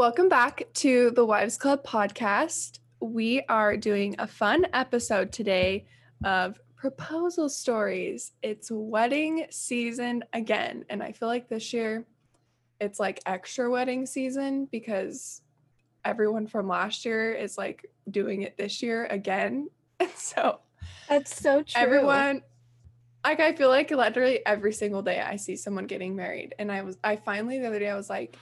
Welcome back to the Wives Club podcast. We are doing a fun episode today of proposal stories. It's wedding season again. And I feel like this year it's like extra wedding season because everyone from last year is like doing it this year again. And so That's so true. everyone like I feel like literally every single day I see someone getting married. And I was I finally the other day I was like,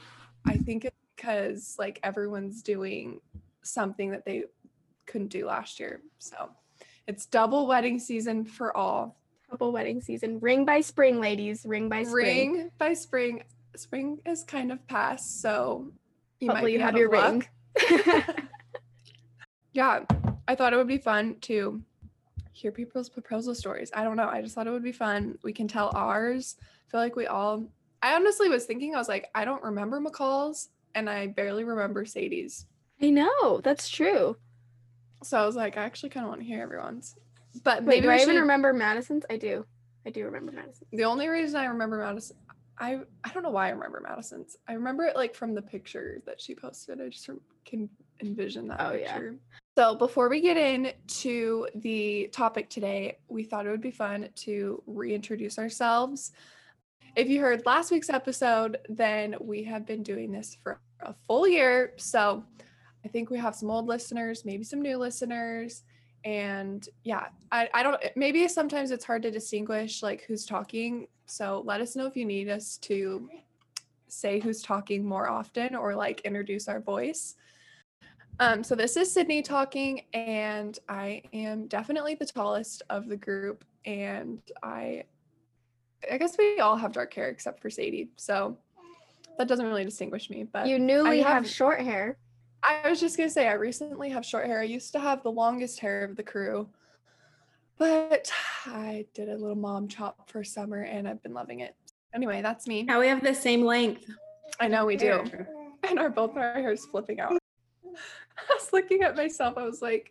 I think it's because like everyone's doing something that they couldn't do last year. So it's double wedding season for all. Double wedding season. Ring by spring, ladies. Ring by spring. Ring by spring. Spring is kind of past, so you Hopefully you have your ring. yeah, I thought it would be fun to hear people's proposal stories. I don't know. I just thought it would be fun. We can tell ours. I feel like we all. I honestly was thinking. I was like, I don't remember McCall's, and I barely remember Sadie's. I know. That's true. So I was like, I actually kind of want to hear everyone's. But Wait, maybe do I even remember Madison's? I do. I do remember Madison. The only reason I remember Madison, I I don't know why I remember Madison's. I remember it like from the picture that she posted. I just can envision that Oh, yeah. So before we get into the topic today, we thought it would be fun to reintroduce ourselves. If you heard last week's episode, then we have been doing this for a full year. So I think we have some old listeners, maybe some new listeners. And yeah, I, I don't maybe sometimes it's hard to distinguish like who's talking. So let us know if you need us to say who's talking more often or like introduce our voice. Um, so this is Sydney talking, and I am definitely the tallest of the group, and I I guess we all have dark hair except for Sadie. So that doesn't really distinguish me. But You newly have, have- short hair. I was just gonna say I recently have short hair. I used to have the longest hair of the crew, but I did a little mom chop for summer and I've been loving it. Anyway, that's me. Now we have the same length. I know we do. And our both our hair's flipping out. I was looking at myself, I was like,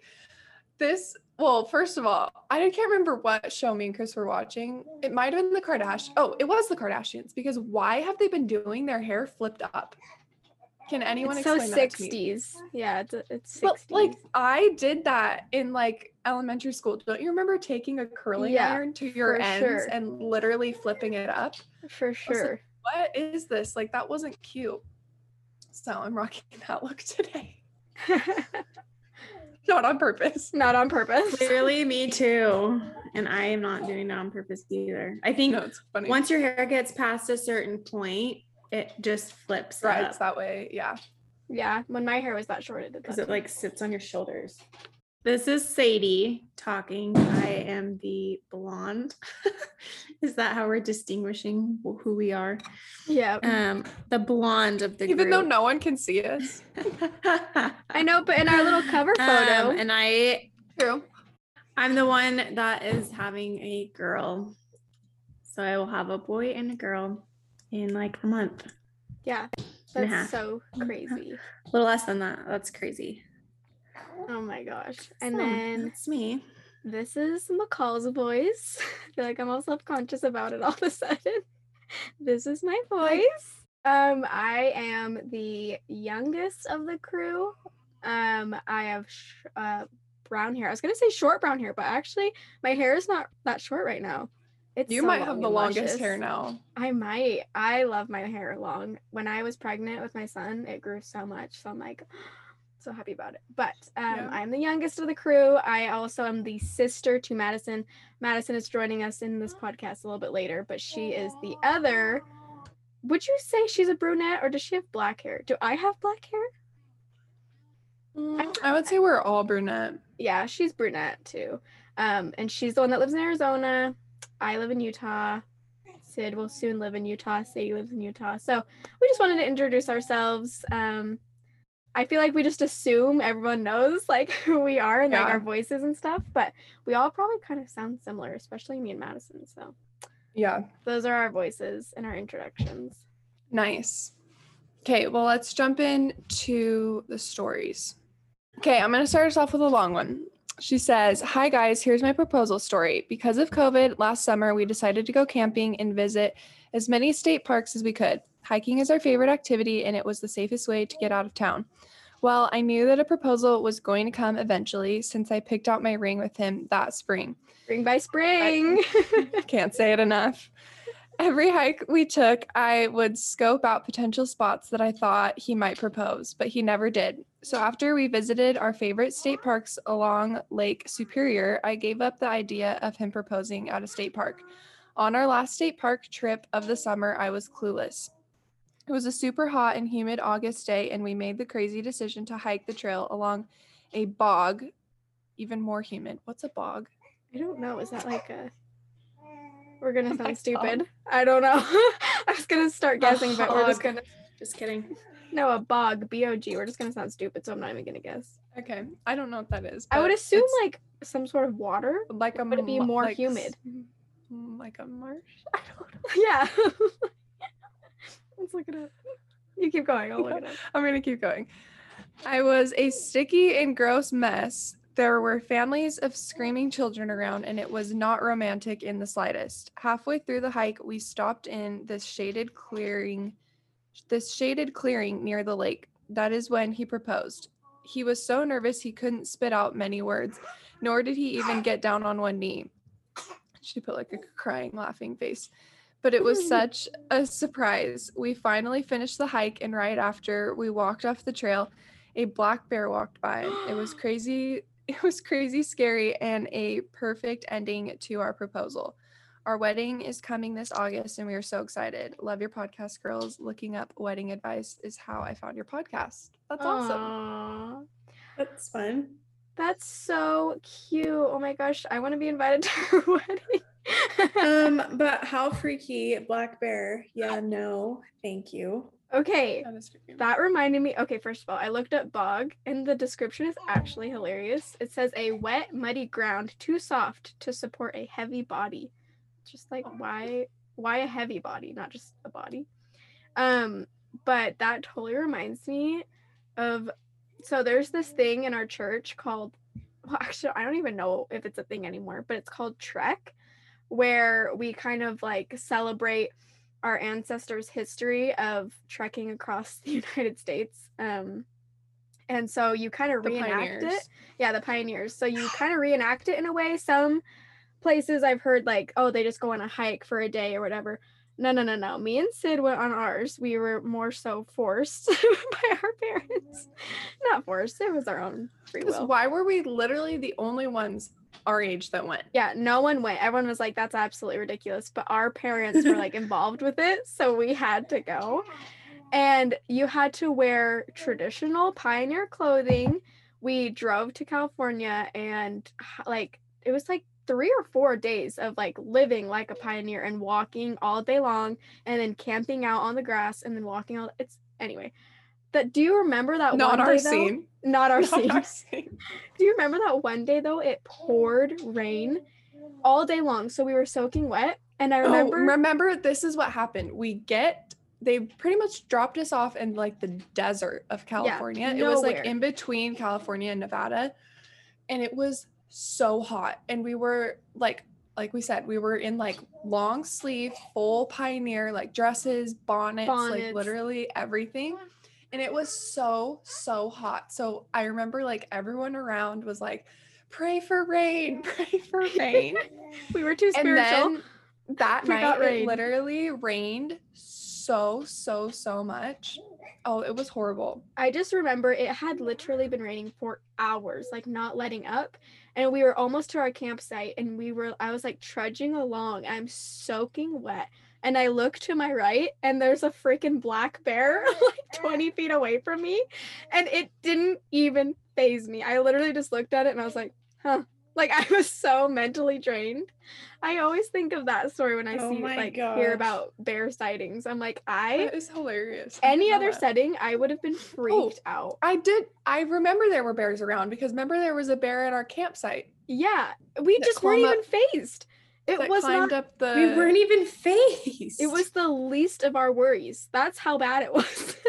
this well, first of all, I can't remember what show me and Chris were watching. It might have been the Kardashians. Oh, it was the Kardashians because why have they been doing their hair flipped up? Can anyone It's so explain that to me? 60s. Yeah, it's it's 60s. But like I did that in like elementary school. Don't you remember taking a curling Yeah, iron to your ends sure. and literally flipping it up? for like, sure. What is this? Like that wasn't cute. So I'm rocking that look today. Not on purpose. Not on purpose. Clearly, me too. And I am not doing it on purpose either. I think No, it's funny. once your hair gets past a certain point, it just flips rides up that way. Yeah. Yeah, when my hair was that short, it did because it like sits on your shoulders. This is Sadie talking. I am the blonde. is that how we're distinguishing who we are? Yeah. Um, the blonde of the group. Even though no one can see us. I know, but in our little cover photo, Um, and I True. I'm the one that is having a girl. So I will have a boy and a girl in like a month. yeah, that's so crazy. A little less than that. That's crazy. Oh my gosh. And So, then that's me. this is McCall's voice. I feel like I'm all self-conscious about it all of a sudden. This is my voice. Um, I am the youngest of the crew. Um, I have sh- uh, brown hair. I was gonna say short brown hair, but actually my hair is not that short right now. It's You so might have the longest hair now. I might. I love my hair long. When I was pregnant with my son, it grew so much. So I'm like so happy about it. But um, Yeah. I'm the youngest of the crew. I also am the sister to Madison. Madison is joining us in this podcast a little bit later, but she is the other. Would you say she's a brunette or does she have black hair? Do I have black hair? Mm, I would say we're all brunette. Yeah, she's brunette too. Um, and she's the one that lives in Arizona. I live in Utah. Sid will soon live in Utah. Sadie lives in Utah. So we just wanted to introduce ourselves. Um, I feel like we just assume everyone knows like who we are and like our voices and stuff, but we all probably kind of sound similar, especially me and Madison. So Yeah. those are our voices and our introductions. Nice. Okay, well, let's jump into the stories. Okay, I'm going to start us off with a long one. She says, Hi guys, here's my proposal story. Because of COVID, last summer we decided to go camping and visit as many state parks as we could. Hiking is our favorite activity, and it was the safest way to get out of town. Well, I knew that a proposal was going to come eventually since I picked out my ring with him that spring. Spring by spring. Can't say it enough. Every hike we took, I would scope out potential spots that I thought he might propose, but he never did. So after we visited our favorite state parks along Lake Superior, I gave up the idea of him proposing at a state park. On our last state park trip of the summer, I was clueless. It was a super hot and humid August day, and we made the crazy decision to hike the trail along a bog, even more humid. What's a bog? I don't know. Is that like a. We're gonna Oh my sound stupid. I don't know. I was gonna start guessing, but we're just gonna Just kidding. no a bog, B O G. We're just gonna sound stupid, so I'm not even gonna guess. Okay, I don't know what that is. I would assume like some sort of water. like a would it be more like humid? mm, Like a marsh? I don't know. Yeah. Let's look at it up. You keep going. I'll look it up. I'm gonna keep going. I was a sticky and gross mess. There were families of screaming children around, and it was not romantic in the slightest. Halfway through the hike, we stopped in this shaded clearing, this shaded clearing near the lake. That is when he proposed. He was so nervous he couldn't spit out many words, nor did he even get down on one knee. She put like a crying, laughing face. But it was such a surprise. We finally finished the hike, and right after we walked off the trail, a black bear walked by. It was crazy. It was crazy scary and a perfect ending to our proposal. Our wedding is coming this August, and we are so excited. Love your podcast, girls. Looking up wedding advice is how I found your podcast. That's awesome. That's fun. That's so cute. Oh my gosh, I want to be invited to her wedding. Um, but how freaky, Black Bear? Yeah, no, thank you. okay, That is freaking- that reminded me. Okay, first of all, I looked up bog, and the description is actually hilarious. It says a wet, muddy ground too soft to support a heavy body. Just like why, why a heavy body, not just a body? Um, but that totally reminds me of. So there's this thing in our church called. Well, actually, I don't even know if it's a thing anymore, but it's called Trek, where we kind of like celebrate our ancestors' history of trekking across the United States. Um, and so you kind of The reenact it. Yeah, the pioneers. So you kind of reenact it in a way. Some places I've heard like, oh, they just go on a hike for a day or whatever. No, no, no, no. Me and Sid went on ours. We were more so forced by our parents. Not forced. It was our own free will. Why were we literally the only ones our age that went? Yeah, no one went. Everyone was like, that's absolutely ridiculous. But our parents were like involved with it. So we had to go. And you had to wear traditional pioneer clothing. We drove to California and like it was like three or four days of like living like a pioneer and walking all day long and then camping out on the grass and then walking all it's anyway. That do you remember that Not one our day, though? scene. Not our Not scene. our scene. Do you remember that one day though? It poured rain all day long, so we were soaking wet. And I oh, remember, Oh, remember this is what happened. We get they pretty much dropped us off in like the desert of California. Yeah, it was like in between California and Nevada. And it was so hot. And we were like like we said, we were in like long sleeve, full pioneer, like dresses, bonnets, like literally everything. And it was so, so hot. So I remember like everyone around was like, pray for rain, pray for rain we were too and spiritual. then that We night it literally rained so so so much oh it was horrible I just remember it had literally been raining for hours, like not letting up. And we were almost to our campsite and we were I was like trudging along. I'm soaking wet. And I look to my right and there's a freaking black bear like 20 feet away from me. And it didn't even faze me. I literally just looked at it and I was like, huh. Like I was so mentally drained. I always think of that story when I Oh see like hear about bear sightings. I'm like, I that is hilarious I any other that. setting, I would have been oh, freaked out. i did i remember there were bears around because remember there was a bear at our campsite Yeah, we just weren't even fazed. It that was climbed not. up the we weren't even fazed. It was the least of our worries. That's how bad it was.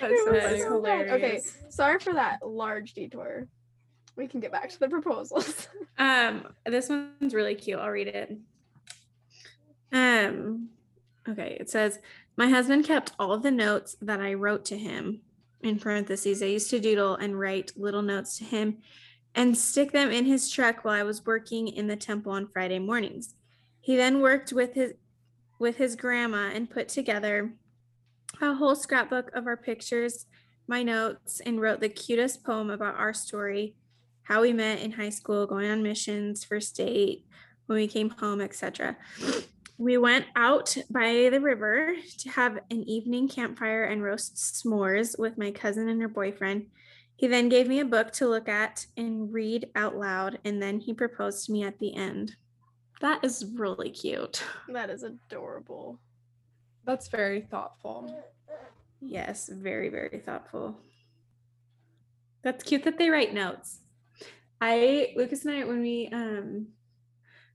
That is so was funny. so bad. Okay, sorry for that large detour. We can get back to the proposals. Um, this one's really cute. I'll read it. Um, okay, it says, My husband kept all of the notes that I wrote to him in parentheses. I used to doodle and write little notes to him and stick them in his truck while I was working in the temple on Friday mornings. He then worked with his with his grandma and put together a whole scrapbook of our pictures, my notes, and wrote the cutest poem about our story, how we met in high school, going on missions, first date, when we came home, etc. We went out by the river to have an evening campfire and roast s'mores with my cousin and her boyfriend. He then gave me a book to look at and read out loud, and then he proposed to me at the end. That is really cute. That is adorable. That's very thoughtful. Yes, very, very thoughtful. That's cute that they write notes. I Lucas and I when we um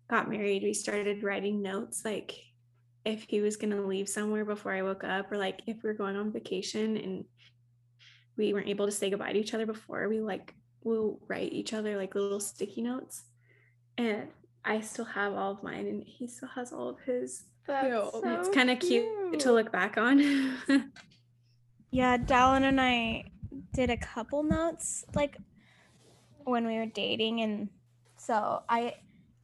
got married, we started writing notes like if he was gonna leave somewhere before I woke up, or like if we are going on vacation and we weren't able to say goodbye to each other before, we like we'll write each other like little sticky notes. And I still have all of mine and he still has all of his. That's so it's kind of cute to look back on. Yeah, Dallin and I did a couple notes like when we were dating and so I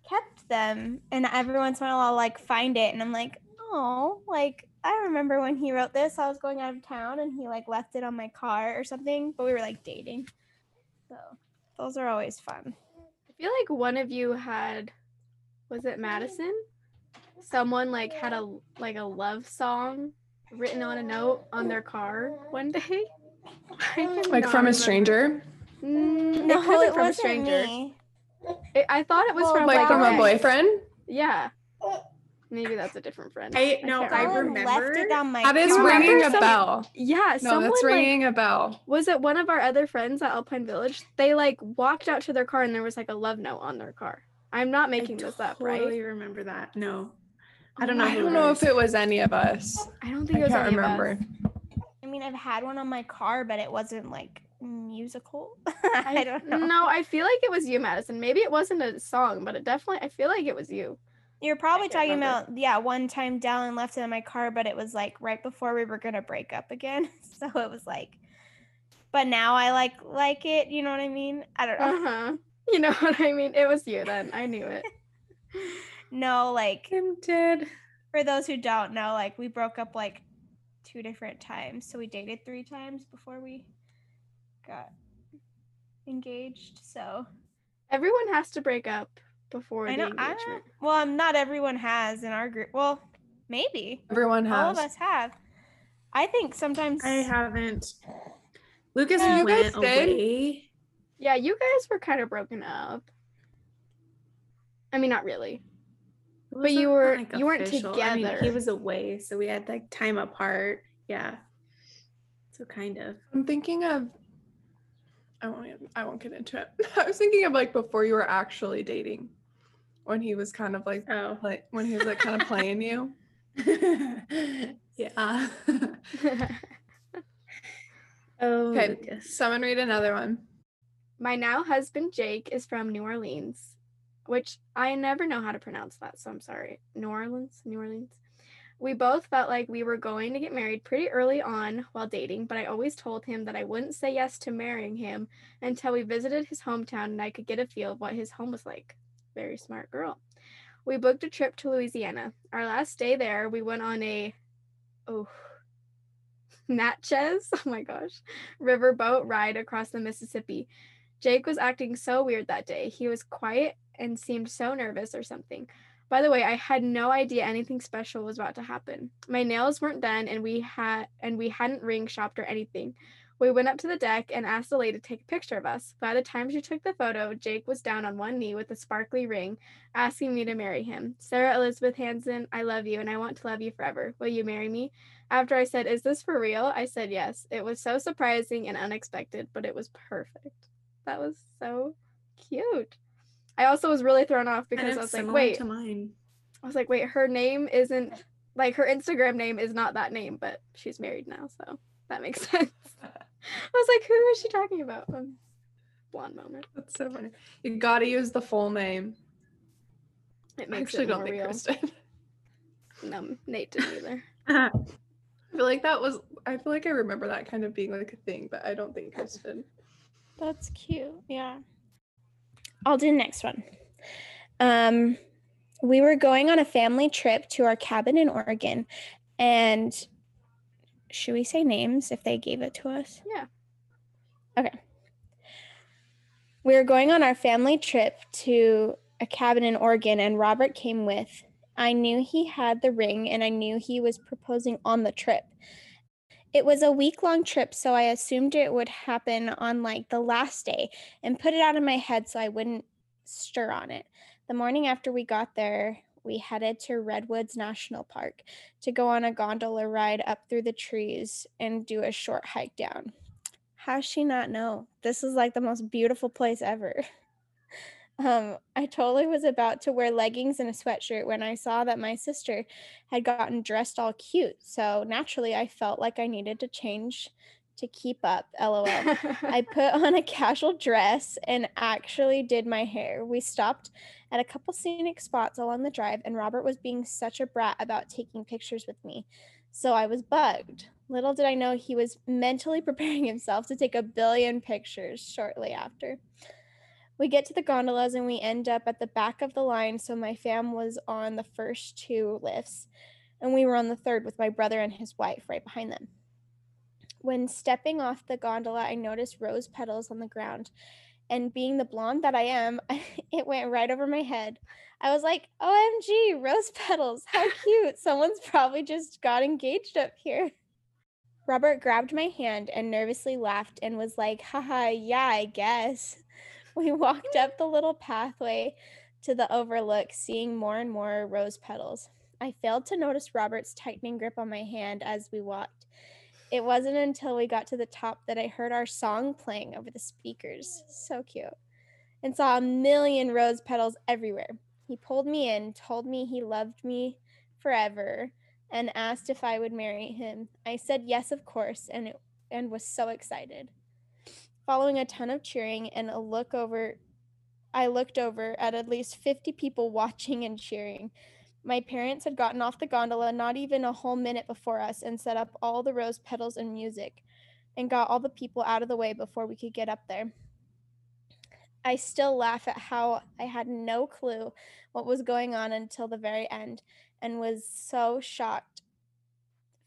kept them and every once in a while I'll like find it and I'm like, oh, like I remember when he wrote this, I was going out of town and he like left it on my car or something, but we were like dating. So those are always fun. I feel like one of you had was it Madison? Someone like had a like a love song written on a note on their car one day. Like cannot from a stranger? Mm, No, it could be it from wasn't stranger. me. It- I thought it was Well, from Like from a boyfriend? Yeah. Maybe that's a different friend. I- no, can't I remember. Left it on my That is remember ringing a some- bell. Yeah, No, someone that's like, ringing a bell. was it one of our other friends at Alpine Village? They like walked out to their car and there was like a love note on their car. I'm not making this up, right? totally remember that. No. I Oh don't know. I who don't know if it was any of us. I don't think I it was can't any of us. remember. I mean, I've had one on my car, but it wasn't like musical. I, I don't know. No, I feel like it was you, Madison. Maybe it wasn't a song, but it definitely. I feel like it was you. You're probably talking remember. about yeah, one time Dallin left it in my car, but it was like right before we were gonna break up again. So it was like but now I like like it, you know what I mean? I don't know. Uh huh. You know what I mean? It was you then. I knew it. no, like Kim did. for those who don't know, like we broke up like two different times. So we dated three times before we got engaged. So Everyone has to break up before I the know I engagement. don't, well, not everyone has in our group. Well, maybe. Everyone has. All of us have. I think sometimes I haven't. Lucas Yeah, you went guys did. away. Yeah, you guys were kind of broken up. I mean, not really. But you wasn't, were- you weren't together. I mean, he was away, so we had like time apart. Yeah. So kind of. I'm thinking of. I won't. I won't get into it. I was thinking of like before you were actually dating, when he was kind of like, Oh. play, when he was like kind of playing you. yeah. oh, Okay, Lucas. someone read another one. My now husband Jake is from New Orleans, which I never know how to pronounce that, so I'm sorry. New Orleans, New Orleans. We both felt like we were going to get married pretty early on while dating, but I always told him that I wouldn't say yes to marrying him until we visited his hometown and I could get a feel of what his home was like. Very smart girl. We booked a trip to Louisiana. Our last day there, we went on a oh Natchez, oh my gosh, riverboat ride across the Mississippi. Jake was acting so weird that day. He was quiet and seemed so nervous or something. By the way, I had no idea anything special was about to happen. My nails weren't done and we had and we hadn't ring shopped or anything. We went up to the deck and asked the lady to take a picture of us. By the time she took the photo, Jake was down on one knee with a sparkly ring, asking me to marry him. Sarah Elizabeth Hansen, I love you and I want to love you forever. Will you marry me? After I said, Is this for real? I said yes. It was so surprising and unexpected, but it was perfect. That was so cute. I also was really thrown off because Kind I was like, wait, to mine. I was like, wait, her name isn't like her Instagram name is not that name, but she's married now, so that makes sense. I was like, who is she talking about? Um, blonde moment. That's so funny. You gotta use the full name. It I makes actually it don't more think real. Kristen. No, Nate didn't either. I feel like that was. I feel like I remember that kind of being like a thing, but I don't think Kristen. That's cute. Yeah. I'll do the next one. Um, we were going on a family trip to our cabin in Oregon, and should we say names if they gave it to us? Yeah. Okay. We were going on our family trip to a cabin in Oregon, and Robert came with. I knew he had the ring, and I knew he was proposing on the trip. It was a week long trip, so I assumed it would happen on like the last day and put it out of my head so I wouldn't stir on it. The morning after we got there, we headed to Redwoods National Park to go on a gondola ride up through the trees and do a short hike down. How she not know? This is like the most beautiful place ever. Um, I totally was about to wear leggings and a sweatshirt when I saw that my sister had gotten dressed all cute. So naturally, I felt like I needed to change to keep up. LOL. I put on a casual dress and actually did my hair. We stopped at a couple scenic spots along the drive, and Robert was being such a brat about taking pictures with me. So I was bugged. Little did I know he was mentally preparing himself to take a billion pictures shortly after. We get to the gondolas and we end up at the back of the line. So my fam was on the first two lifts, and we were on the third with my brother and his wife right behind them. When stepping off the gondola, I noticed rose petals on the ground. And being the blonde that I am, it went right over my head. I was like, OMG, rose petals. How cute. Someone's probably just got engaged up here. Robert grabbed my hand and nervously laughed and was like, haha, yeah, I guess. We walked up the little pathway to the overlook, seeing more and more rose petals. I failed to notice Robert's tightening grip on my hand as we walked. It wasn't until we got to the top that I heard our song playing over the speakers. So cute. And saw a million rose petals everywhere. He pulled me in, told me he loved me forever, and asked if I would marry him. I said yes, of course, and it, and was so excited. Following a ton of cheering and a look over I looked over at at least 50 people watching and cheering. My parents had gotten off the gondola not even a whole minute before us and set up all the rose petals and music and got all the people out of the way before we could get up there. I still laugh at how I had no clue what was going on until the very end and was so shocked.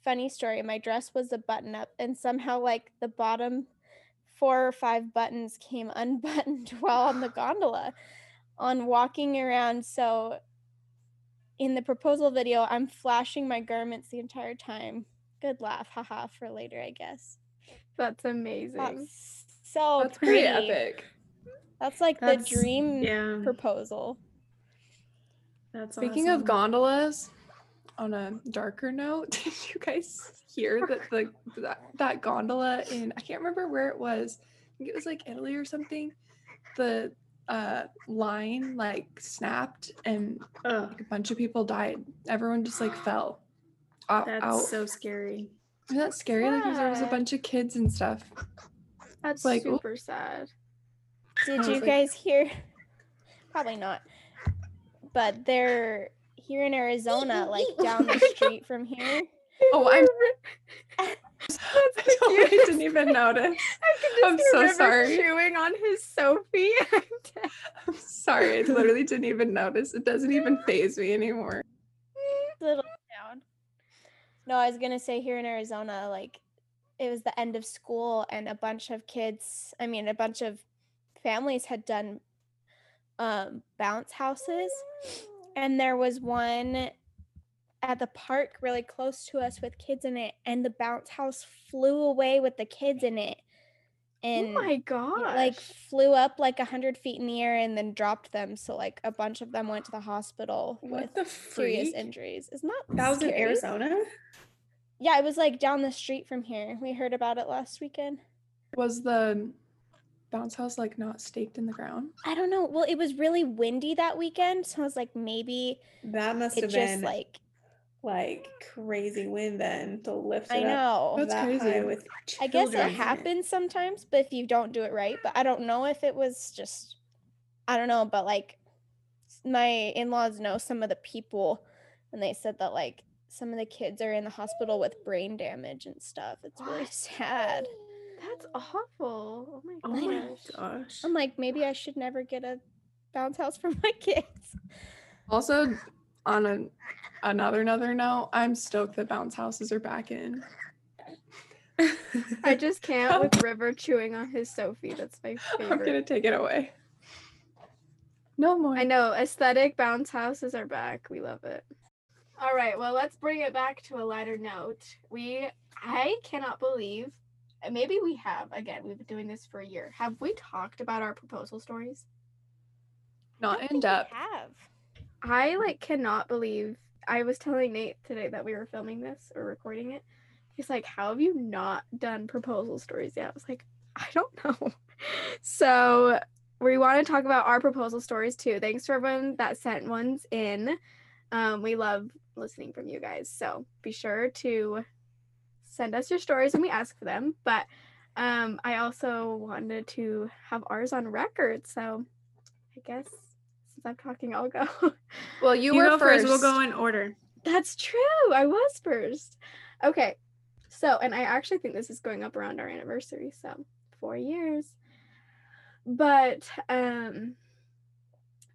Funny story, my dress was a button up, and somehow, like, the bottom four or five buttons came unbuttoned while on the gondola on walking around. So, in the proposal video, I'm flashing my garments the entire time. Good laugh, haha, for later, I guess. That's amazing. That's so That's pretty. pretty epic. That's like That's- the dream yeah. proposal. That's Speaking of gondolas, on a darker note, did you guys hear that the that, that gondola in I can't remember where it was. I think it was like Italy or something. The uh line like snapped and Ugh, a bunch of people died. Everyone just like fell out. that's out. so scary. Isn't that scary? Like there was a bunch of kids and stuff. That's like, oop. super sad. Did you like- guys hear? Probably not. But they're here in Arizona, like down the street from here. Oh, I'm That's I the totally cutest didn't even notice. I can just I'm so sorry. chewing on his Sophie. I'm sorry, I literally didn't even notice. It doesn't even faze me anymore. Little town. No, I was gonna say here in Arizona, like it was the end of school and a bunch of kids, I mean a bunch of families had done um bounce houses. And there was one at the park really close to us with kids in it, and the bounce house flew away with the kids in it. Oh and oh my god! like flew up like a hundred feet in the air and then dropped them. So like a bunch of them went to the hospital with What the serious injuries. Isn't that That was in? Arizona. Yeah, it was like down the street from here. We heard about it last weekend. Was the bounce house like not staked in the ground? I don't know. Well, it was really windy that weekend, so I was like, maybe That must it have just been like like crazy wind then to lift it I up know. That's that crazy. high with I guess it in happens sometimes, but if you don't do it right, but I don't know if it was just I don't know, but like my in-laws know some of the people and they said that like some of the kids are in the hospital with brain damage and stuff. It's really sad. That's awful. Oh my Oh gosh. my gosh. I'm like, maybe I should never get a bounce house for my kids. Also, on a, another another note, I'm stoked that bounce houses are back in. I just can't with River chewing on his Sophie. That's my favorite. I'm gonna take it away. No more. I know aesthetic bounce houses are back. We love it. All right, well, let's bring it back to a lighter note. We, I cannot believe, maybe we have. Again, we've been doing this for a year. Have we talked about our proposal stories? Not in depth. Have. I like cannot believe. I was telling Nate today that we were filming this or recording it. He's like, "How have you not done proposal stories yet?" I was like, "I don't know." so we want to talk about our proposal stories too. Thanks for everyone that sent ones in. Um, we love listening from you guys. So be sure to send us your stories when we ask for them. But um, I also wanted to have ours on record. So I guess I'm talking, I'll go. Well, you, You, were first. first. We'll go in order. That's true. I was first. Okay. So, and I actually think this is going up around our anniversary. So, four years. But, um,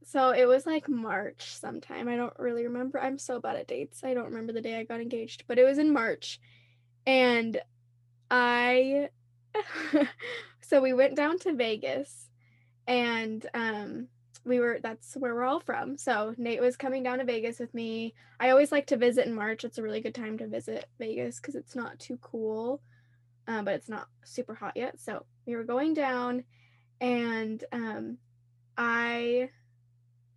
so it was like March sometime. I don't really remember. I'm so bad at dates. I don't remember the day I got engaged, but it was in March. And I, so we went down to Vegas and, um, we were that's where we're all from. So Nate was coming down to Vegas with me. I always like to visit in March. It's a really good time to visit Vegas because it's not too cool, um, but it's not super hot yet. So we were going down, and um, I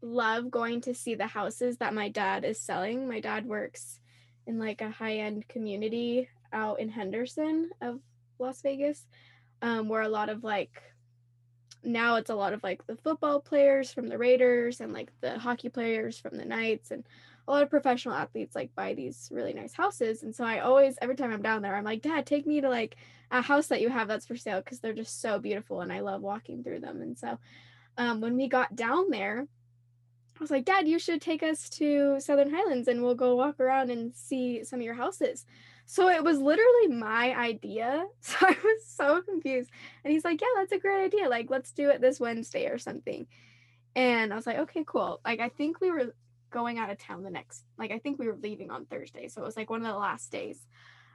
love going to see the houses that my dad is selling. My dad works in like a high end community out in Henderson of Las Vegas, um, where a lot of like now it's a lot of like the football players from the Raiders and like the hockey players from the Knights and a lot of professional athletes like buy these really nice houses. And so I always every time I'm down there, I'm like, Dad, take me to like a house that you have that's for sale because they're just so beautiful and I love walking through them. And so um, when we got down there, I was like, Dad, you should take us to Southern Highlands and we'll go walk around and see some of your houses. So it was literally my idea. So I was so confused. And he's like, Yeah, that's a great idea. Like, let's do it this Wednesday or something. And I was like, Okay, cool. Like, I think we were going out of town the next, like, I think we were leaving on Thursday. So it was like one of the last days.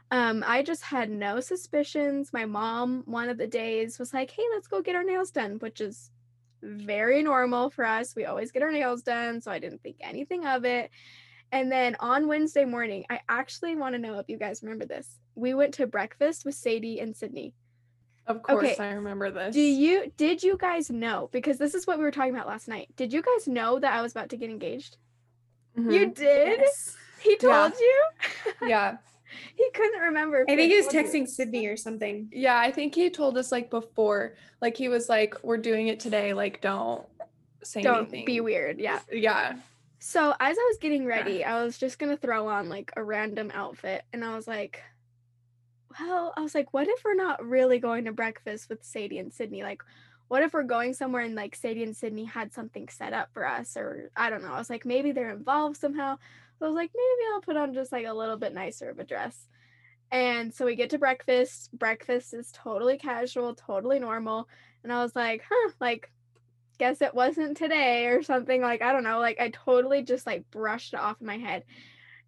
Um, I just had no suspicions. My mom, one of the days, was like, Hey, let's go get our nails done, which is very normal for us. We always get our nails done. So I didn't think anything of it. And then on Wednesday morning, I actually want to know if you guys remember this. We went to breakfast with Sadie and Sydney. Of course, Okay. I remember this. Do you did you guys know? Because this is what we were talking about last night. Did you guys know that I was about to get engaged? You Mhm. did? Yes. He Yeah. told you? Yeah. he couldn't remember. if I think he was told you. texting Sydney or something. Yeah, I think he told us like before, like he was like, "We're doing it today. Like, don't say Don't anything." be weird. Yeah. Yeah. So as I was getting ready, I was just gonna throw on like a random outfit, and I was like, "Well, I was like, what if we're not really going to breakfast with Sadie and Sydney? Like, what if we're going somewhere and like Sadie and Sydney had something set up for us, or I don't know. I was like, maybe they're involved somehow. So I was like, maybe I'll put on just like a little bit nicer of a dress. And so we get to breakfast. Breakfast is totally casual, totally normal. And I was like, huh, like guess it wasn't today or something like i don't know like i totally just like brushed it off in my head.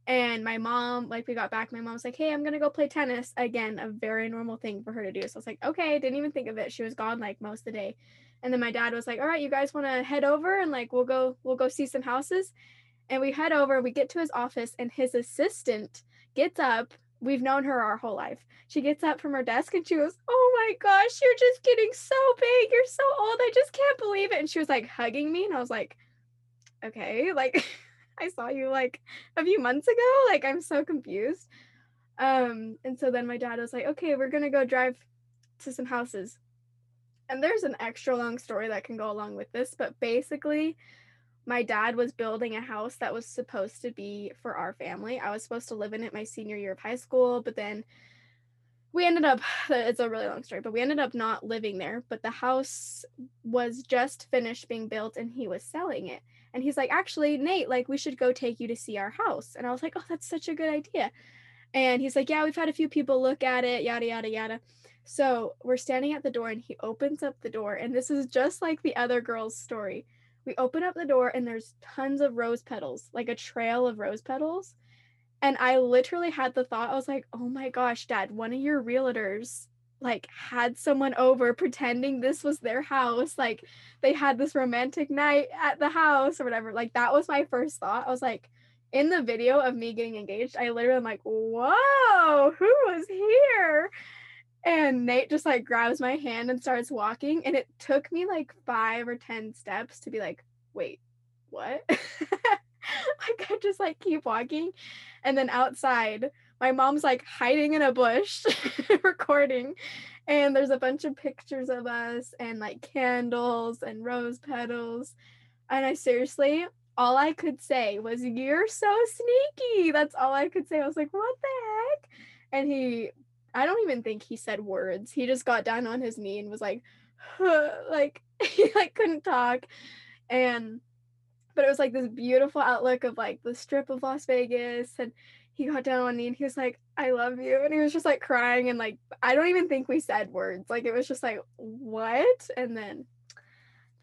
And my mom like we got back my mom was like hey i'm gonna go play tennis. Again a very normal thing for her to do. So i was like okay. Didn't even think of it. She was gone like most of the day. And then my dad was like all right you guys want to head over and like we'll go we'll go see some houses? And we head over we get to his office and his assistant gets up we've known her our whole life she gets up from her desk and she goes, Oh my gosh, you're just getting so big. You're so old. I just can't believe it. And she was like hugging me. And I was like, Okay, like I saw you like a few months ago. Like I'm so confused. Um, and so then my dad was like, Okay, we're gonna go drive to some houses. And there's an extra long story that can go along with this, but basically, my dad was building a house that was supposed to be for our family. I was supposed to live in it my senior year of high school, but then we ended up it's a really long story but we ended up not living there but the house was just finished being built and he was selling it And he's like, actually, Nate, like we should go take you to see our house. And I was like, oh, that's such a good idea. And he's like, yeah, we've had a few people look at it, yada, yada, yada. So we're standing at the door and he opens up the door. And this is just like the other girl's story. We open up the door and there's tons of rose petals, like a trail of rose petals. And I literally had the thought, I was like, oh my gosh, dad, one of your realtors like had someone over pretending this was their house. Like they had this romantic night at the house or whatever. Like that was my first thought. I was like, in the video of me getting engaged, I literally am like, whoa, who was here? And Nate just like grabs my hand and starts walking. And it took me like five or 10 steps to be like, wait, what? like I just like keep walking. And then outside, my mom's like hiding in a bush recording. And there's a bunch of pictures of us and like candles and rose petals. And I seriously, all I could say was, You're so sneaky. That's all I could say. I was like, What the heck? And he, I don't even think he said words. He just got down on his knee and was like, huh, like, he like couldn't talk. And, but it was like this beautiful outlook of like the strip of Las Vegas. And he got down on one knee and he was like, I love you. And he was just like crying. And like, I don't even think we said words. Like, it was just like, What? And then,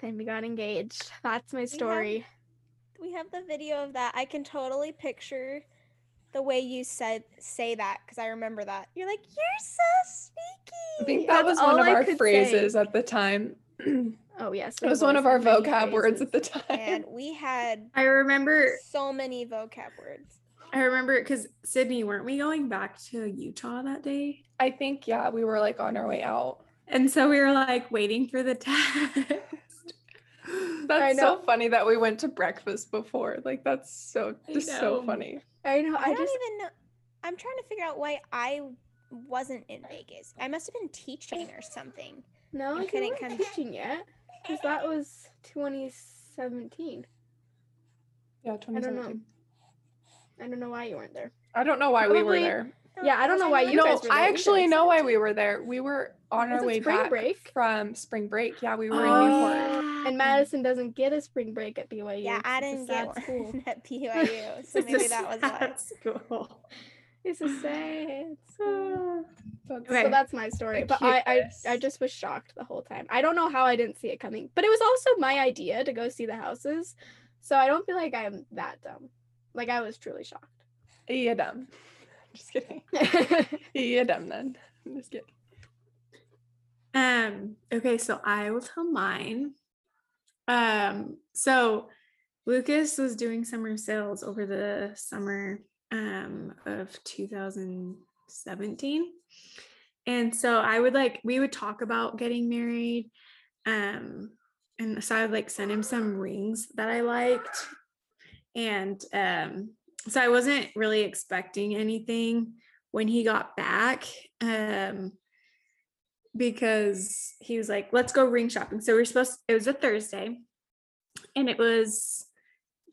then we got engaged. That's my story we have the video of that. I can totally picture the way you said say that because I remember that. You're like, you're so sneaky. I think that That's was one of I our phrases say. at the time. oh yes, it was one of our vocab phrases. words at the time. And we had I remember so many vocab words. I remember because Sydney, weren't we going back to Utah that day? I think yeah, we were like on our way out. And so we were like waiting for the test. That's so funny that we went to breakfast before. Like that's so just so funny. I know. I, I don't just... even know. I'm trying to figure out why I wasn't in Vegas. I must have been teaching or something. No, I couldn't come teaching yet because that was 2017. Yeah, 2017. I don't know. I don't know why you weren't there. I don't know why Probably, we were there. Yeah, I don't know why you no, guys were there. I actually know why we were there. We were on our way back break? from spring break. Yeah, we were oh. in Newport. And Madison doesn't get a spring break at BYU. Yeah, I didn't get one school. at BYU. So maybe that was why. School. It's a sad. So, okay. so that's my story. But I, I I just was shocked the whole time. I don't know how I didn't see it coming. But it was also my idea to go see the houses. So I don't feel like I'm that dumb. Like I was truly shocked. Yeah, dumb. Just kidding. yeah, dumb then. I'm just kidding. Um, okay, so I will tell mine. Um, so Lucas was doing summer sales over the summer um of 2017. And so I would like we would talk about getting married. Um, and so I would like send him some rings that I liked. And um, so I wasn't really expecting anything when he got back. Um, because he was like, let's go ring shopping. So we are supposed, it was a Thursday and it was,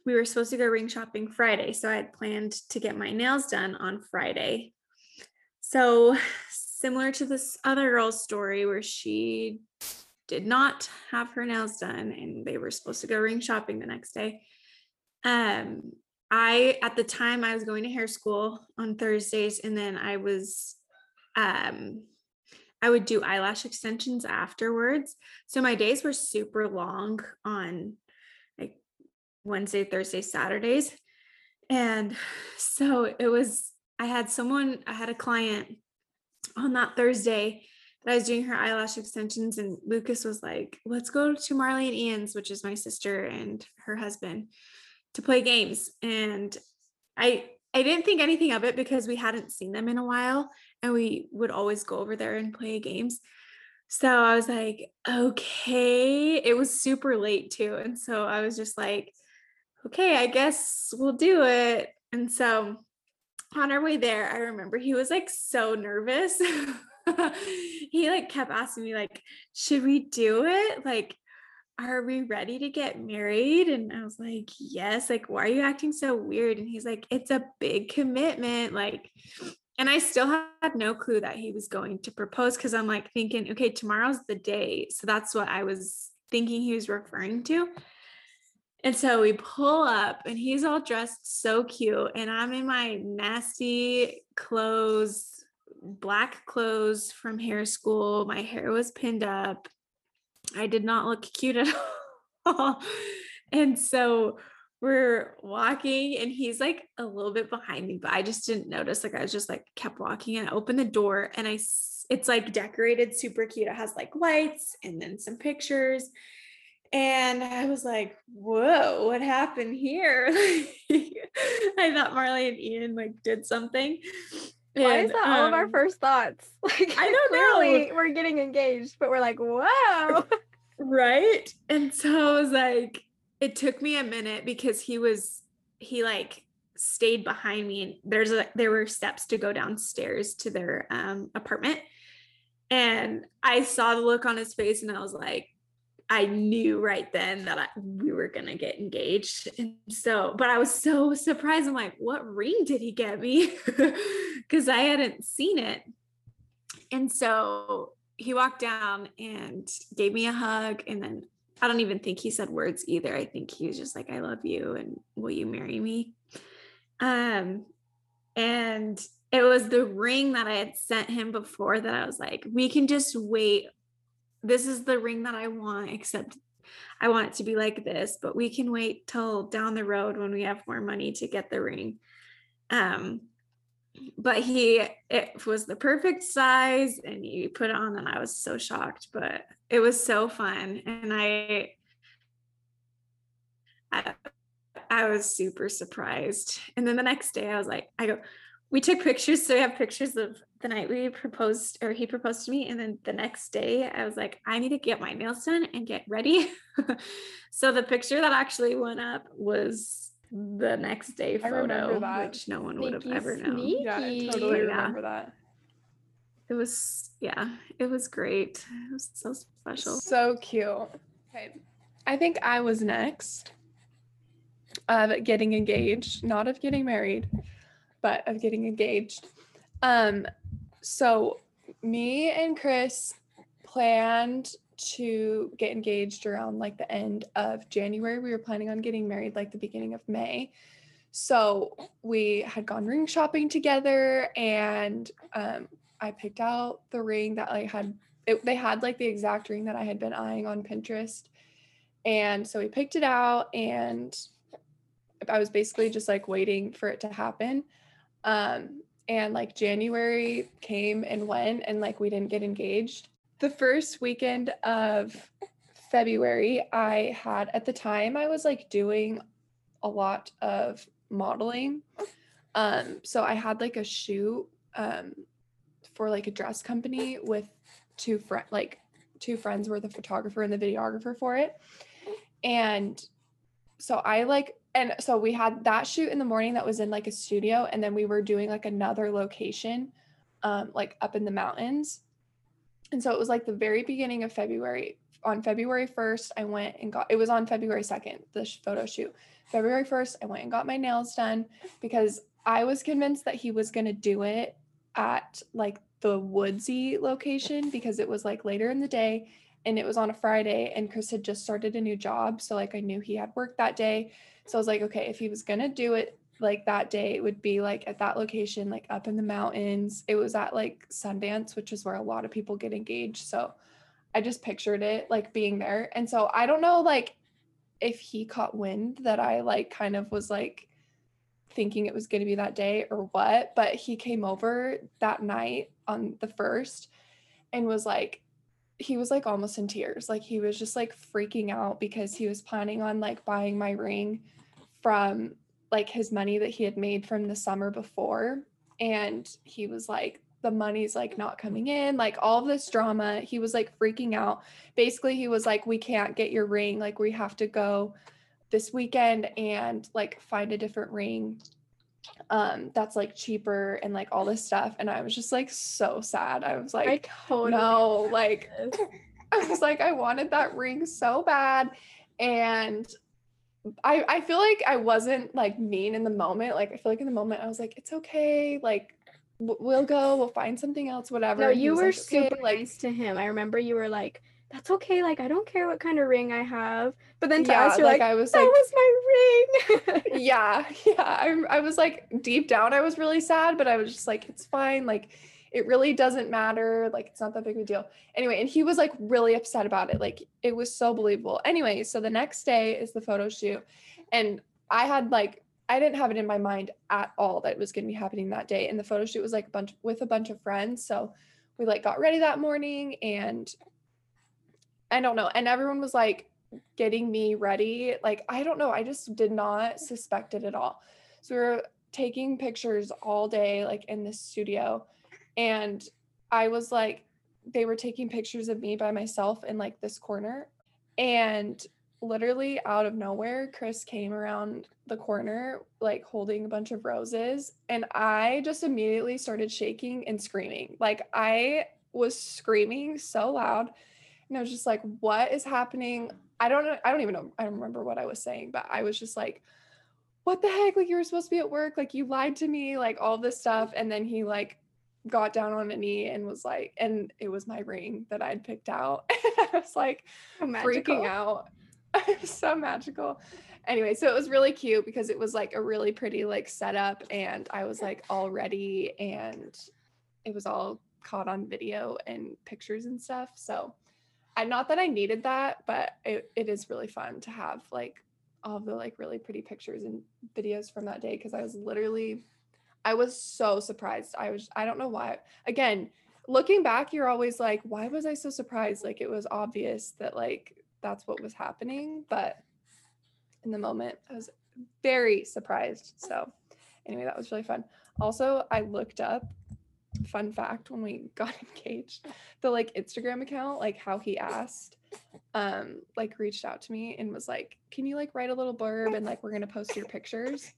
we were supposed to go ring shopping Friday. So I had planned to get my nails done on Friday. So similar to this other girl's story where she did not have her nails done and they were supposed to go ring shopping the next day. Um, I at the time I was going to hair school on Thursdays and then I was um I would do eyelash extensions afterwards. So my days were super long on like Wednesday, Thursday, Saturdays. And so it was, I had someone, I had a client on that Thursday that I was doing her eyelash extensions, and Lucas was like, let's go to Marley and Ian's, which is my sister and her husband, to play games. And I I didn't think anything of it because we hadn't seen them in a while and we would always go over there and play games. So I was like, okay. It was super late too. And so I was just like, okay, I guess we'll do it. And so on our way there, I remember he was like so nervous. he like kept asking me like, should we do it? Like, are we ready to get married? And I was like, yes. Like, why are you acting so weird? And he's like, it's a big commitment. Like, and I still had no clue that he was going to propose because I'm like thinking, okay, tomorrow's the day. So that's what I was thinking he was referring to. And so we pull up and he's all dressed so cute. And I'm in my nasty clothes, black clothes from hair school. My hair was pinned up. I did not look cute at all. and so we're walking and he's like a little bit behind me, but I just didn't notice. Like I was just like kept walking and I opened the door and I it's like decorated super cute. It has like lights and then some pictures. And I was like, whoa, what happened here? I thought Marley and Ian like did something. Why And, is that all of our um, first thoughts? Like I don't clearly know. we're getting engaged, but we're like, whoa. right and so i was like it took me a minute because he was he like stayed behind me and there's a there were steps to go downstairs to their um apartment. And i saw the look on his face and i was like i knew right then that I, we were gonna get engaged. And so but i was so surprised. I'm like what ring did he get me? Because i hadn't seen it. And so he walked down and gave me a hug and then I don't even think he said words either. I think he was just like, I love you and will you marry me? Um and it was the ring that I had sent him before that I was like, we can just wait. This is the ring that I want, except I want it to be like this, but we can wait till down the road when we have more money to get the ring. Um but he it was the perfect size and he put it on and i was so shocked but it was so fun and i i, I was super surprised and then the next day i was like i go we took pictures so we have pictures of the night we proposed or he proposed to me and then the next day i was like i need to get my nails done and get ready so the picture that actually went up was the next day photo which no one would have ever known sneak. Yeah, I totally Yeah. remember that. It was yeah it was great it was so special So cute. Okay. I think I was next of getting engaged, not of getting married, but of getting engaged. Um, so me and Chris planned to get engaged around like the end of January. We were planning on getting married like the beginning of May. So we had gone ring shopping together and um, I picked out the ring that I had it, they had like the exact ring that I had been eyeing on Pinterest. And so we picked it out and I was basically just like waiting for it to happen. Um, and like January came and went and like we didn't get engaged. The first weekend of February, I had at the time I was like doing a lot of modeling. Um, so I had like a shoot um for like a dress company with two friend like two friends were the photographer and the videographer for it. And so i like and so we had that shoot in the morning that was in like a studio and then we were doing like another location um like up in the mountains. And so it was like the very beginning of february on february 1st i went and got it was on february 2nd the photo shoot. February 1st i went and got my nails done because i was convinced that he was going to do it at like the woodsy location because it was like later in the day and it was on a Friday and Chris had just started a new job so like I knew he had work that day. So I was like okay if he was to do it like that day it would be like at that location like up in the mountains. It was at like Sundance which is where a lot of people get engaged so I just pictured it like being there. And so I don't know like if he caught wind that I like kind of was like thinking it was going to be that day or what, but he came over that night on the first and was like, he was like almost in tears. Like he was just like freaking out because he was planning on like buying my ring from like his money that he had made from the summer before. And he was like, the money's like not coming in, like all this drama. He was like freaking out. Basically, he was like, we can't get your ring. Like we have to go this weekend and like find a different ring um that's like cheaper and like all this stuff. And i was just like so sad. I was I like totally no like i was like i wanted that ring so bad. And i i feel like i wasn't like mean in the moment. Like i feel like in the moment i was like it's okay. Like we'll go. We'll find something else whatever. No, you were like, "Okay," super like nice to him. I remember you were like, that's okay. Like, I don't care what kind of ring I have. But then to Yeah, us, you're like, like, I was that like- was my ring. yeah yeah I, I was like deep down i was really sad but i was just like it's fine like it really doesn't matter like it's not that big of a deal anyway and he was like really upset about it like it was so believable anyway so the next day is the photo shoot and i had like i didn't have it in my mind at all that it was going to be happening that day and the photo shoot was like a bunch with a bunch of friends so we like got ready that morning and i don't know and everyone was like getting me ready. Like, I don't know. I just did not suspect it at all. So we were taking pictures all day, like in the studio. And I was like, they were taking pictures of me by myself in like this corner. And literally out of nowhere, Chris came around the corner, like holding a bunch of roses. And I just immediately started shaking and screaming. Like, I was screaming so loud. And I was just like, what is happening? I don't know. I don't even know. I don't remember what I was saying, but I was just like, what the heck? Like, you were supposed to be at work. Like, you lied to me, like, all this stuff. And then he, like, got down on a knee and was like, and it was my ring that I'd picked out. I was like, So freaking out. It was so magical. Anyway, so it was really cute because it was like a really pretty like setup and I was like all ready and it was all caught on video and pictures and stuff. So Not that I needed that, but it, it is really fun to have like all the like really pretty pictures and videos from that day because I was literally I was so surprised. I was I don't know why. Again, looking back, you're always like, why was I so surprised? Like it was obvious that like that's what was happening, but in the moment, I was very surprised. So anyway, that was really fun. Also, I looked up fun fact when we got engaged, the like Instagram account, like how he asked, um, like reached out to me and was like, Can you like write a little blurb and like we're gonna post your pictures?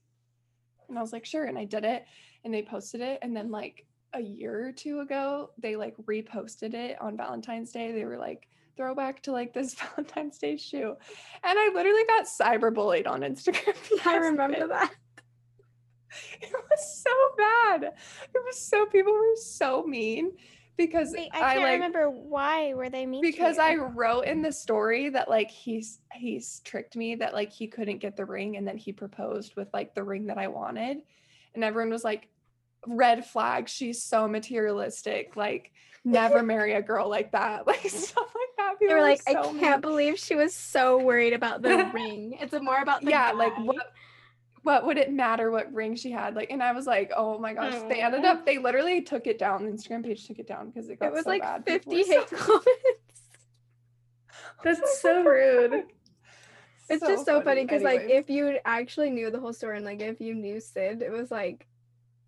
And I was like, sure. And I did it and they posted it. And then like a year or two ago, they like reposted it on Valentine's Day. They were like, throwback to like this Valentine's Day shoe. And I literally got cyberbullied on Instagram. I remember that. It was so bad. It was so people were so mean because Wait, I, I can't like remember why were they mean because? I wrote in the story that like he's he's tricked me that like he couldn't get the ring and then he proposed with like the ring that I wanted. And everyone was like, red flag, she's so materialistic. Like never marry a girl like that. Like stuff like that. They People were like, so I can't believe she was so worried about the ring. It's more about the yeah, like what what would it matter what ring she had? Like, and I was like, oh my gosh, they ended up, they literally took it down. The Instagram page took it down because it got It was so like bad. 50 were hate oh so- comments. That's so rude. It's just so funny because like if you actually knew the whole story and like if you knew Sid, it was like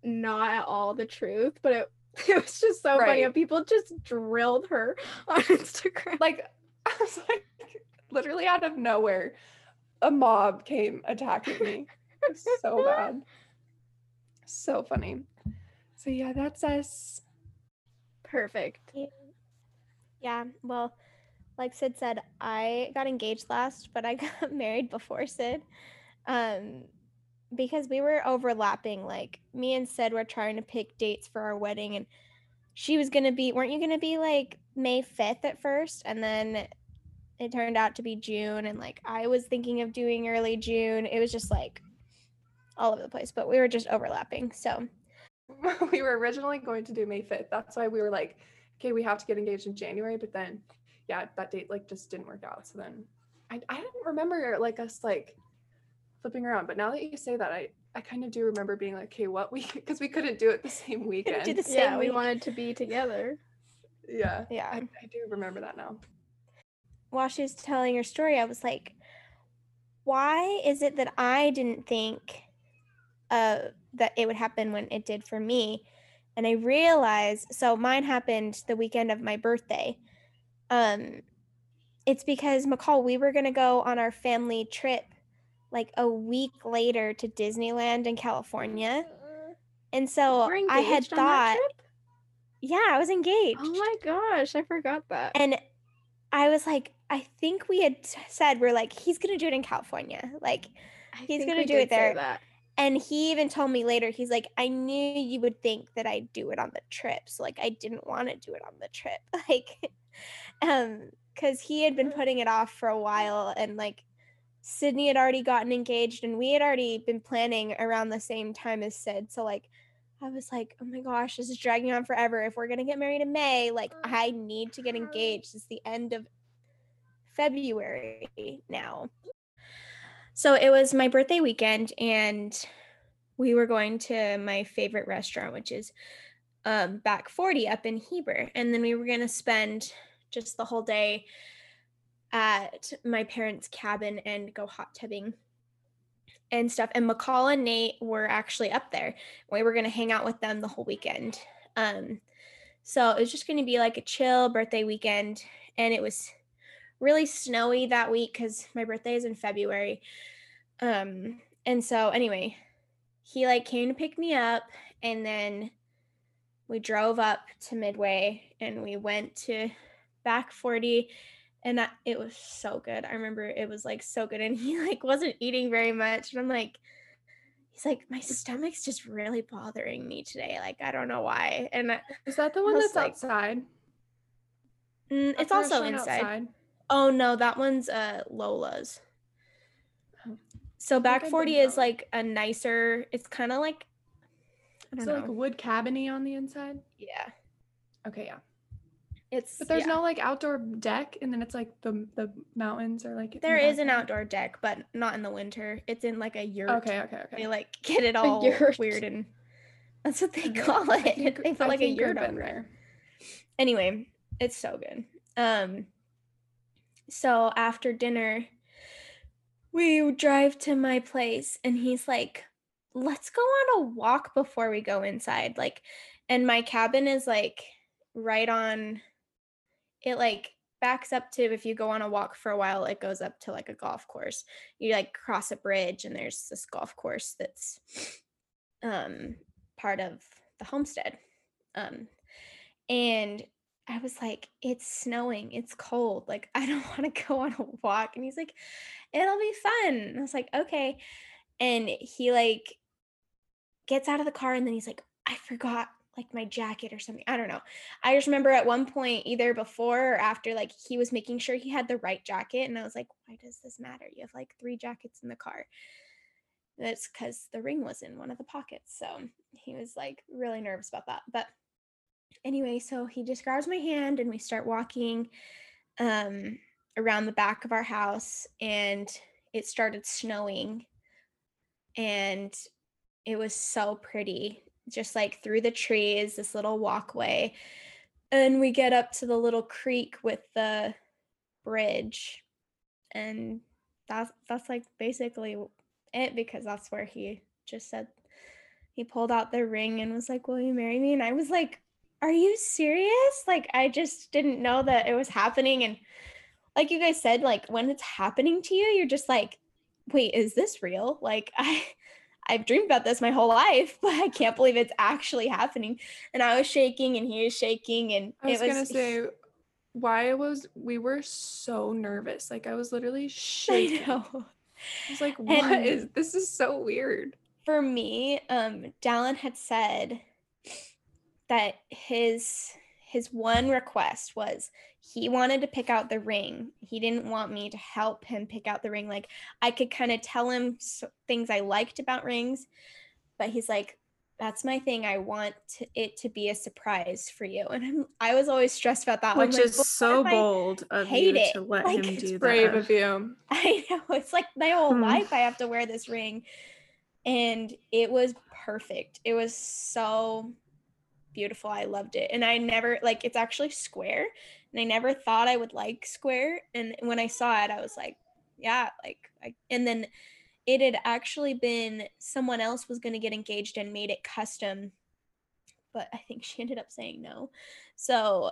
not at all the truth, but it it was just so funny. And people just drilled her on Instagram. like I was like literally out of nowhere, a mob came attacking me. It was so bad. So funny. So yeah, that's us. Perfect. Yeah, well, like Sid said, I got engaged last, but I got married before Sid. Um because we were overlapping like me and Sid were trying to pick dates for our wedding and she was going to be weren't you going to be like May 5th at first and then it turned out to be June and like I was thinking of doing early June. It was just like all over the place, but we were just overlapping. So, we were originally going to do May 5th. That's why we were like, okay, we have to get engaged in January. But then, yeah, that date like just didn't work out. So then I, I didn't remember like us like flipping around. But now that you say that, I, I kind of do remember being like, okay, what we, because we couldn't do it the same weekend. the same Yeah, we wanted to be together. yeah. yeah. I, I do remember that now. while she was telling her story, I was like, why is it that I didn't think uh, that it would happen when it did for me? And I realized, so mine happened the weekend of my birthday. Um, it's because McCall, we were going to go on our family trip like a week later to Disneyland in California. And so I had engaged on that thought, yeah, I was engaged. Oh my gosh, I forgot that. And I was like, I think we had said we're like, he's gonna do it in California. Like, I he's gonna do it there. And he even told me later, he's like, I knew you would think that I'd do it on the trip. So like I didn't want to do it on the trip. Like, um, because he had been putting it off for a while and like Sydney had already gotten engaged and we had already been planning around the same time as Sid. So like I was like, oh my gosh, this is dragging on forever. If we're gonna get married in May, like I need to get engaged. It's the end of February now. So it was my birthday weekend and we were going to my favorite restaurant, which is um, back 40 up in Heber. And then we were going to spend just the whole day at my parents' cabin and go hot tubbing and stuff. And McCall and Nate were actually up there. We were going to hang out with them the whole weekend. Um, so it was just going to be like a chill birthday weekend. And it was really snowy that week because my birthday is in February. Um, and so, anyway, he like came to pick me up and then we drove up to Midway and we went to back 40 and that, it was so good. I remember it was like so good and he like wasn't eating very much and I'm like he's like my stomach's just really bothering me today. Like I don't know why. And I, Is that the one that's like- outside? mm, it's also inside. outside? Oh no, that one's uh Lola's. So back 40 is like a nicer, it's kind of like I don't it know. like wood cabiny on the inside? yeah. Okay, yeah. It's But there's yeah. no like outdoor deck, and then it's like the the mountains are like. There the is an outdoor deck, but not in the winter. It's in like a yurt. Okay, okay, okay. They like get it all weird and that's what they Okay, call it. think- they put like a yurt over there. Anyway, it's so good. Um so after dinner we drive to my place and he's like, "Let's go on a walk before we go inside." Like and my cabin is like right on it like backs up to if you go on a walk for a while it goes up to like a golf course you like cross a bridge and there's this golf course that's um part of the homestead um and i was like it's snowing it's cold like i don't want to go on a walk and he's like it'll be fun and i was like okay and he like gets out of the car and then he's like i forgot like my jacket or something i don't know i just remember at one point either before or after like he was making sure he had the right jacket and i was like why does this matter? You have like three jackets in the car. That's because the ring was in one of the pockets so he was like really nervous about that but anyway so he just grabs my hand and we start walking um around the back of our house and it started snowing. And it was so pretty just like through the trees this little walkway. And we get up to the little creek with the bridge. And that's that's like basically it because that's where he just said he pulled out the ring and was like will you marry me? And i was like are you serious like i just didn't know that it was happening and like you guys said like when it's happening to you you're just like wait is this real like i i've dreamed about this my whole life but i can't believe it's actually happening and i was shaking and he was shaking and I was, was gonna say why was we were so nervous. Like I was literally shaking. I, know. was like, what And- is this is so weird. for me, um, Dallin had said that his his one request was he wanted to pick out the ring. He didn't want me to help him pick out the ring. Like I could kind of tell him things I liked about rings, but he's like, "That's my thing. I want to, it to be a surprise for you." And I'm I was always stressed about that. I'm Which like, is so if I bold of hate you it? to let Like, him it's do Brave of you. I know it's like my whole Hmm. life I have to wear this ring. And it was perfect. It was so beautiful. I loved it. And I never like it's actually square. And I never thought I would like square. And when I saw it, I was like, yeah, like I and then it had actually been someone else was gonna get engaged and made it custom. But I think she ended up saying no. So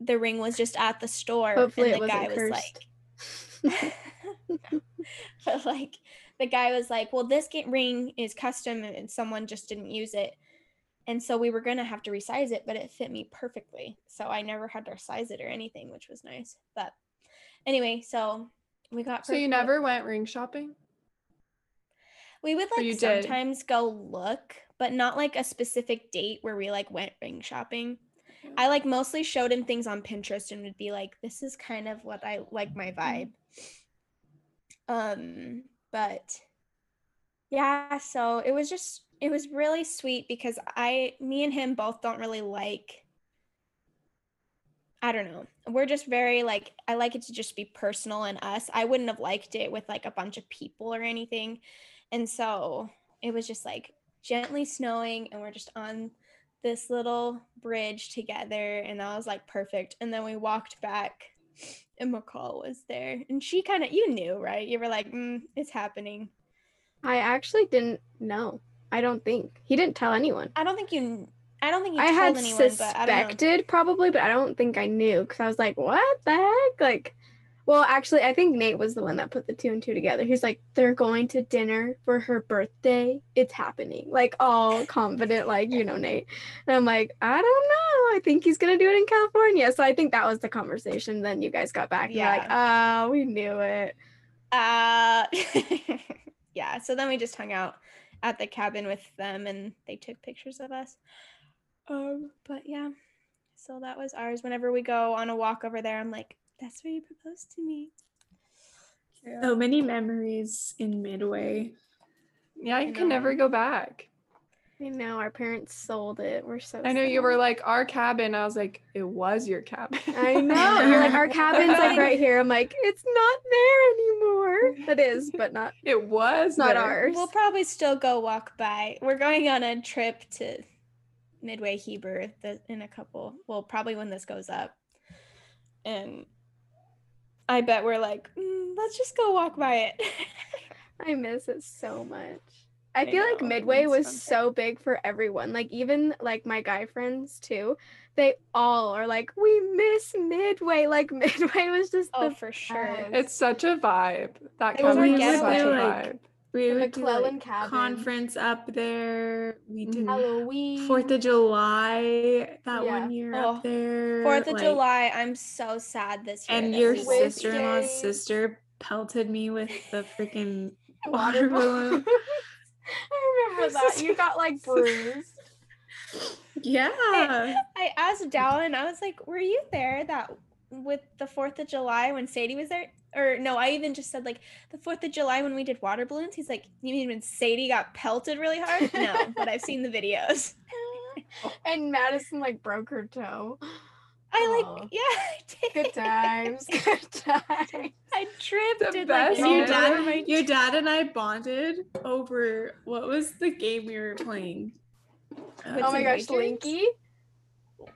the ring was just at the store. Hopefully, and the guy was cursed. like but like the guy was like, "Well, this ring is custom and someone just didn't use it." And so we were going to have to resize it, but it fit me perfectly. So I never had to size it or anything, which was nice. But anyway, so we got So you never went ring shopping? We would like you did? sometimes go look, but not like a specific date where we like went ring shopping. I like mostly showed him things on Pinterest and would be like, this is kind of what I like my vibe. Um, but yeah, so it was just it was really sweet because I me and him both don't really like I don't know. We're just very like I like it to just be personal and us. I wouldn't have liked it with like a bunch of people or anything. And so it was just like gently snowing and we're just on this little bridge together and that was like perfect. And then we walked back and McCall was there. And she kind of you knew, right? You were like, mm, it's happening. I actually didn't know. I don't think he didn't tell anyone. I don't think you I don't think you I told had anyone, but I don't suspected probably, but I don't think I knew because I was like, "What the heck?" Like, well, actually, I think Nate was the one that put the two and two together. He's like, "They're going to dinner for her birthday. It's happening." Like all confident, like you know, Nate. And I'm like, I don't know. I think he's gonna do it in California. So I think that was the conversation. Then you guys got back. Yeah. like, oh, we knew it. Uh yeah, so then we just hung out at the cabin with them and they took pictures of us. Um, but yeah. So that was ours. Whenever we go on a walk over there, I'm like, that's where you proposed to me. So many memories in Midway. Yeah, you can never go back. I know our parents sold it. We're so. I know you were like our cabin. I was like, it was your cabin. I know. You're like our cabin's like right here. I'm like, it's not there anymore. That is, but not. It was not there. ours. We'll probably still go walk by. We're going on a trip to Midway Heber in a couple. Well, probably when this goes up. And I bet we're like, "Mm, let's just go walk by it. I miss it so much. I I feel like Midway was fun. so big for everyone. Like even like my guy friends too. They all are like, we miss Midway. Like Midway was just oh, the for sure. best. It's such a vibe. That It was cabin is such a getaway. vibe. We The would do McClellan like cabin. conference up there. We did. Halloween. Fourth of July that Yeah. one year Oh, up there. Fourth of like- July. I'm so sad this year. And your sister-in-law's sister pelted me with the freaking water water balloon. I remember that. You got like bruised. Yeah. I asked Dallin, I was like, were you there that with the 4th of July when Sadie was there? Or no, I even just said like the 4th of July when we did water balloons. He's like, you mean when Sadie got pelted really hard? No, but I've seen the videos. and Madison like broke her toe. I Aw. like, yeah, I did. Good times. Good times. I tripped The and like best your moment. my dad, your dad and I bonded over what was the game we were playing? Uh, Oh my gosh, Wagers? Linky.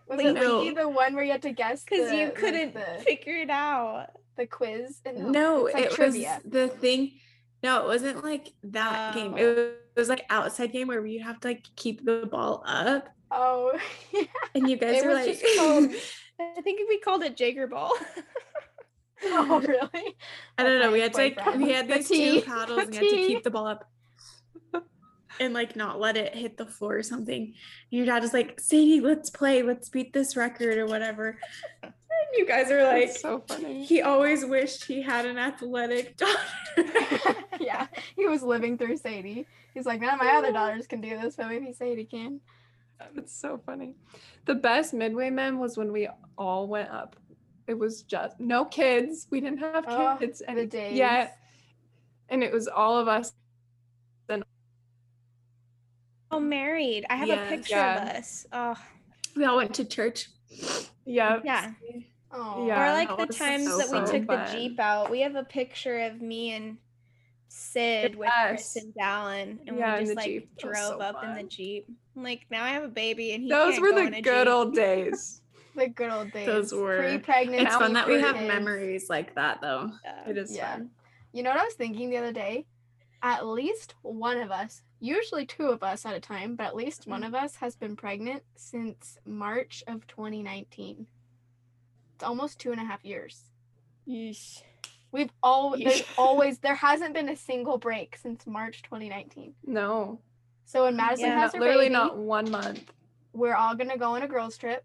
Was it Linky. Linky the one where you had to guess? because you couldn't the, figure it out. the quiz. And No, like it trivia. was the thing. No, it wasn't like that game. It Oh. was, it was like outside game where you have to like keep the ball up, Oh, yeah. and you guys It were like, just called- I think we called it Jager Ball. Oh, really? I don't know. We had to like we had The these T. two paddles and The you had to keep the ball up. And like not let it hit the floor or something. And your dad was like, Sadie, let's play, let's beat this record or whatever. And you guys are like, That's so funny. he always wished he had an athletic daughter. yeah, he was living through Sadie. He's like, none of my other daughters can do this, but maybe Sadie can. It's so funny. The best midway mem was when we all went up. It was just no kids. We didn't have Oh, kids the any days. yet. And it was all of us. Oh, married. I have Yeah. a picture Yeah. of us. Oh, we all went to church. Yeah. yeah. Oh, Yeah, or like the times so that we fun. took the. Jeep out. We have a picture of me and Sid with Chris Yes. and Dallin, and Yeah, we just like Jeep. Drove so up in the. Jeep. Like, now I have a baby, and he Those can't were go in the a good Jeep. old days. the good old days. Those were- pre-pregnant. It's fun that we have kids. memories like that though. Yeah. It is Yeah. fun. You know what I was thinking the other day? At least one of us, usually two of us at a time, but at least one mm-hmm. of us has been pregnant since March of 2019. It's almost two and a half years. Yeesh. We've all there's always there hasn't been a single break since March 2019. No. So when Madison Yeah, has Not- her literally baby, not one month. we're all gonna go on a girls trip,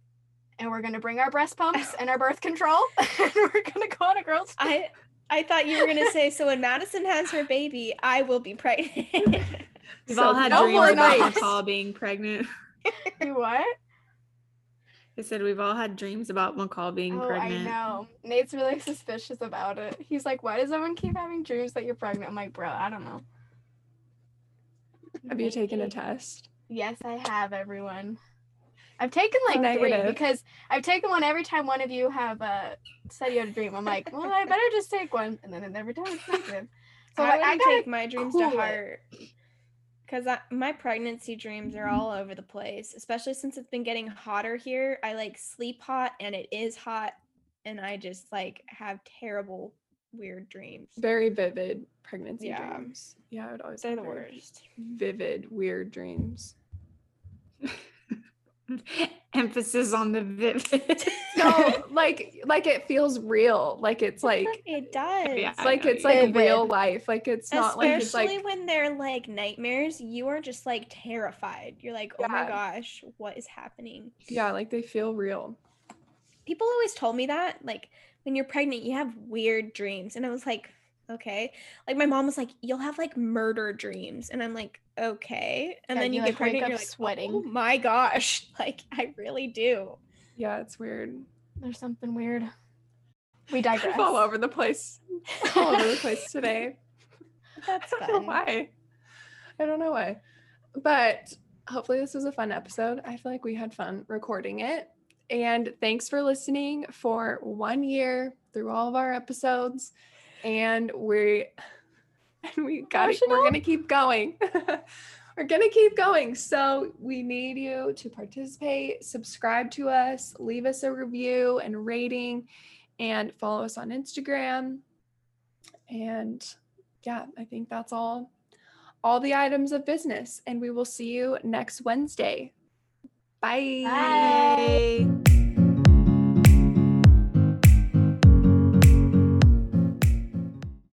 and we're gonna bring our breast pumps and our birth control, and we're gonna go on a girls trip. I I thought you were gonna say so. When Madison has her baby, I will be pregnant. We've So all had no dreams about nights. McCall being pregnant. Do what? I said we've all had dreams about McCall being Oh, pregnant. I know. Nate's really suspicious about it. He's like, "Why does everyone keep having dreams that you're pregnant?" I'm like, "Bro, I don't know." Have you taken a test? Yes, I have everyone. I've taken like three Negative. because I've taken one every time one of you have uh, said you had a dream. I'm like, well, I better just take one, and then every time it's negative. So I I gotta take my dreams cool to it. Because my pregnancy dreams are all over the place, especially since it's been getting hotter here. I like sleep hot and it is hot, and I just like have terrible, weird dreams. Very vivid pregnancy Yeah. dreams. Yeah, I would always They're the worst. Vivid, weird dreams. Emphasis on the vivid. No, like like it feels real. Like it's like It does. Yeah. like it's like Vivid. real life. Like it's not like Especially like when they're like nightmares, you are just like terrified. You're like, oh my gosh, what is happening? yeah, like they feel real. People always told me that, like, when you're pregnant, you have weird dreams. And I was like, okay. Like, my mom was like, you'll have like murder dreams. And I'm like, okay. And Yeah, then you, you, get like, wake pregnant, up you're like, oh sweating. oh my gosh. Like, I really do. Yeah, it's weird. There's something weird. We Kind digress. of all over the place. All over the place today. That's I don't know why. I don't know why. But hopefully this was a fun episode. I feel like we had fun recording it. And thanks for listening for one year through all of our episodes. And we and we got it. We're gonna keep going. we're gonna keep going. So we need you to participate, subscribe to us, leave us a review and rating, and follow us on Instagram. And yeah, I think that's all all the items of business and we will see you next Wednesday. Bye. Bye.